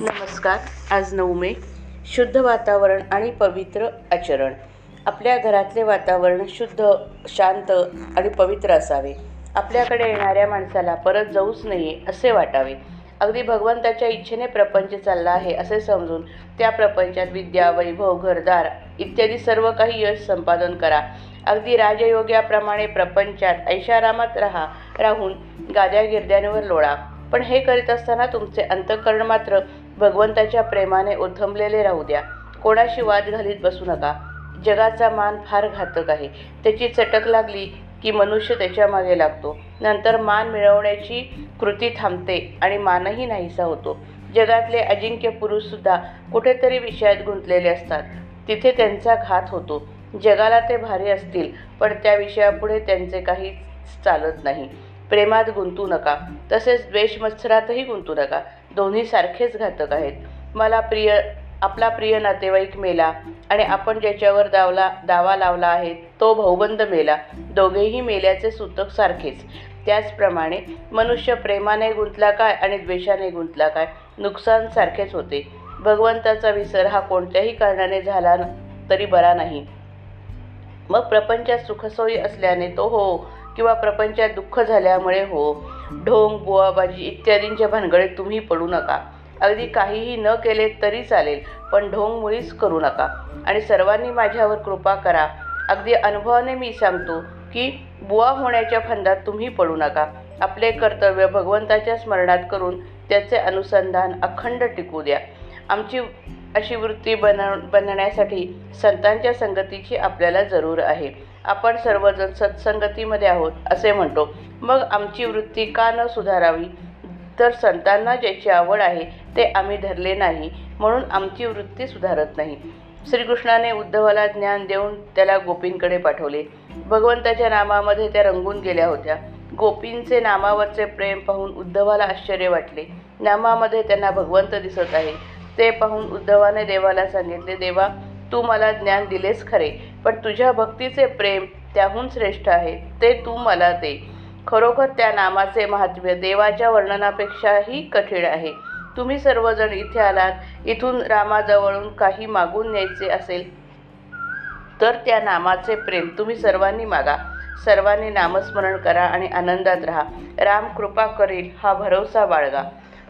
नमस्कार आज नऊ मे शुद्ध वातावरण आणि पवित्र आचरण. आपल्या घरातले वातावरण शुद्ध शांत आणि पवित्र असावे. आपल्याकडे येणाऱ्या माणसाला परत जाऊच नये असे वाटावे. अगदी भगवंताच्या इच्छेने प्रपंच चालला आहे असे समजून त्या प्रपंचात विद्या वैभव घरदार इत्यादी सर्व काही यश संपादन करा. अगदी राजयोग्याप्रमाणे प्रपंचात ऐशारामात राहा राहून गाद्या गिरद्यांवर लोळा. पण हे करीत असताना तुमचे अंतःकरण मात्र भगवंताच्या प्रेमाने ओथंबलेले राहू द्या. कोणाशी वाद घालीत बसू नका. जगाचा मान फार घातक आहे. त्याची चटक लागली की मनुष्य त्याच्यामागे लागतो. नंतर मान मिळवण्याची कृती थांबते आणि मानही नाहीसा होतो. जगातले अजिंक्य पुरुषसुद्धा कुठेतरी विषयात गुंतलेले असतात. तिथे त्यांचा घात होतो. जगाला ते भारी असतील पण त्या विषयापुढे त्यांचे काहीच चालत नाही. प्रेमात गुंतू नका तसेच द्वेषमत्सरातही गुंतू नका. दोन्ही सारखेच घातक आहेत. मला प्रिय आपला प्रिय नातेवाईक मेला आणि आपण ज्याच्यावर दावला दावा लावला आहे तो भाऊबंद मेला. दोघेही मेल्याचे सूतक सारखेच. त्याचप्रमाणे मनुष्य प्रेमाने गुंतला काय आणि द्वेषाने गुंतला काय नुकसान सारखेच होते. भगवंताचा विसर हा कोणत्याही कारणाने झाला तरी बरा नाही. मग प्रपंचात सुखसोयी असल्याने तो हो किंवा प्रपंचात दुःख झाल्यामुळे हो ढोंग बुवाबाजी इत्यादींच्या भानगडीत तुम्ही पडू नका. अगदी काहीही न केले तरी चालेल पण ढोंग मुळीच करू नका. आणि सर्वांनी माझ्यावर कृपा करा. अगदी अनुभवाने मी सांगतो की बुवा होण्याच्या फंदात तुम्ही पडू नका. आपले कर्तव्य भगवंताच्या स्मरणात करून त्याचे अनुसंधान अखंड टिकू द्या. आमची अशी वृत्ती बन बनण्यासाठी संतांच्या संगतीची आपल्याला जरूर आहे. आपण सर्वजण सत्संगतीमध्ये आहोत असे म्हणतो. मग आमची वृत्ती का न सुधारावी? तर संतांना ज्याची आवड आहे ते आम्ही धरले नाही म्हणून आमची वृत्ती सुधारत नाही. श्रीकृष्णाने उद्धवाला ज्ञान देऊन त्याला गोपींकडे पाठवले. भगवंताच्या नामामध्ये त्या रंगून गेल्या होत्या. गोपींचे नामावरचे प्रेम पाहून उद्धवाला आश्चर्य वाटले. नामामध्ये त्यांना भगवंत दिसत आहे. ते पाहून उद्धवाने देवाला सांगितले देवा तू मला ज्ञान दिलेस खरे पण तुझ्या भक्तीचे प्रेम त्याहून श्रेष्ठ आहे ते तू मला दे. खरोखर त्या नामाचे महात्म्य देवाच्या वर्णनापेक्षाही कठीण आहे. तुम्ही सर्वजण इथे आलात इथून रामाजवळून काही मागून न्यायचे असेल तर त्या नामाचे प्रेम तुम्ही सर्वांनी मागा. सर्वांनी नामस्मरण करा आणि आनंदात राहा. राम कृपा करील हा भरवसा बाळगा.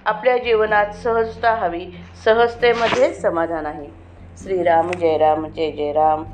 आपल्या जीवनात सहजता हवी सहजतेमध्ये समाधान आहे. శ్రీరామ జయ రామ జయ జయ రామ్